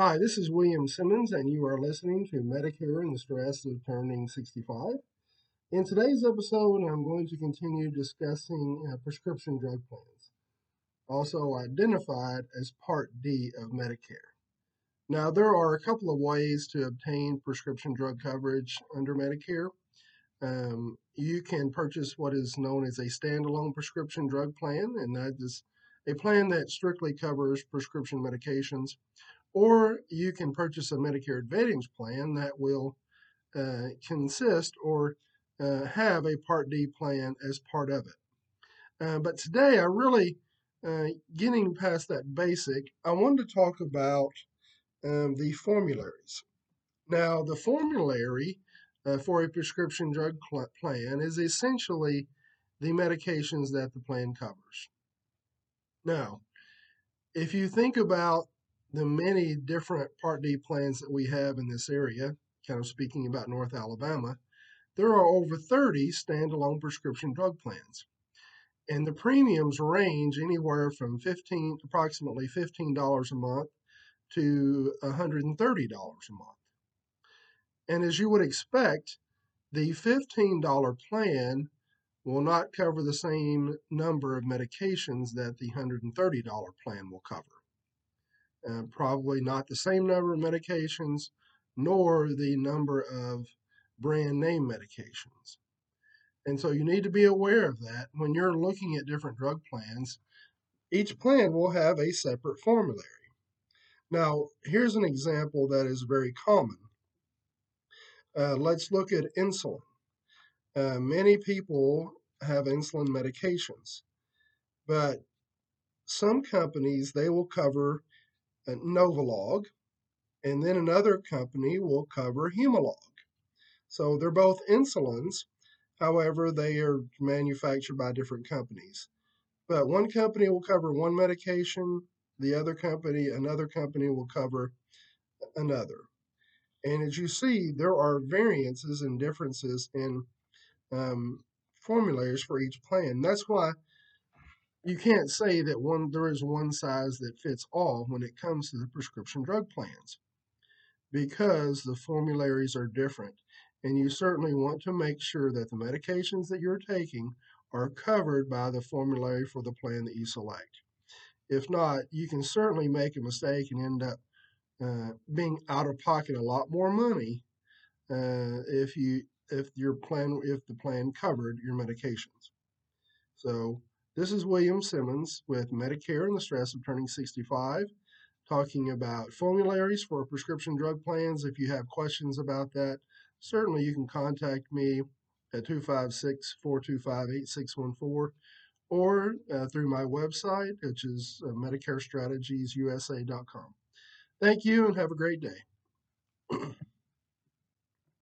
Hi, this is William Simmons, and you are listening to Medicare and the Stress of Turning 65. In today's episode, I'm going to continue discussing uh, prescription drug plans, also identified as Part D of Medicare. Now, there are a couple of ways to obtain prescription drug coverage under Medicare. Um, you can purchase what is known as a standalone prescription drug plan, and that is a plan that strictly covers prescription medications or you can purchase a Medicare Advantage plan that will uh, consist or uh, have a Part D plan as part of it. Uh, but today, I really, uh, getting past that basic, I wanted to talk about um, the formularies. Now, the formulary uh, for a prescription drug plan is essentially the medications that the plan covers. Now, if you think about the many different Part D plans that we have in this area, kind of speaking about North Alabama, there are over 30 standalone prescription drug plans. And the premiums range anywhere from 15 approximately $15 a month to $130 a month. And as you would expect, the $15 plan will not cover the same number of medications that the $130 plan will cover uh, probably not the same number of medications nor the number of brand name medications. And so you need to be aware of that when you're looking at different drug plans. Each plan will have a separate formulary. Now, here's an example that is very common. Uh, let's look at insulin. Uh, many people have insulin medications, but some companies they will cover Novolog, and then another company will cover Humalog. So they're both insulins, however, they are manufactured by different companies. But one company will cover one medication, the other company, another company will cover another. And as you see, there are variances and differences in um, for each plan. That's why you can't say that one there is one size that fits all when it comes to the prescription drug plans because the formularies are different and you certainly want to make sure that the medications that you're taking are covered by the formulary for the plan that you select. If not, you can certainly make a mistake and end up uh, being out of pocket a lot more money uh, if you if your plan if the plan covered your medications. So this is William Simmons with Medicare and the Stress of Turning 65, talking about formularies for prescription drug plans. If you have questions about that, certainly you can contact me at 256 425 8614 or uh, through my website, which is uh, MedicareStrategiesUSA.com. Thank you and have a great day.